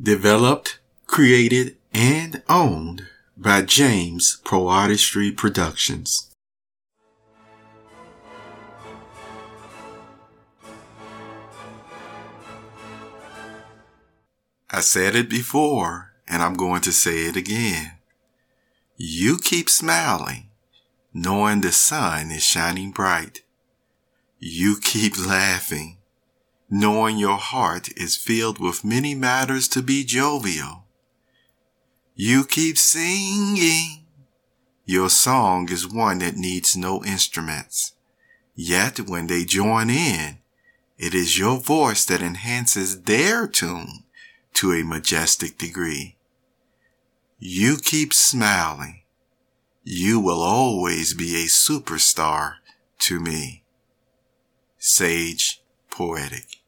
Developed, created, and owned by James PoeArtistry Productions. I said it before, and I'm going to say it again. You keep smiling, knowing the sun is shining bright. You keep laughing, knowing your heart is filled with many matters to be jovial. You keep singing. Your song is one that needs no instruments. Yet when they join in, it is your voice that enhances their tune to a majestic degree. You keep smiling. You will always be a superstar to me. Sage Poetic.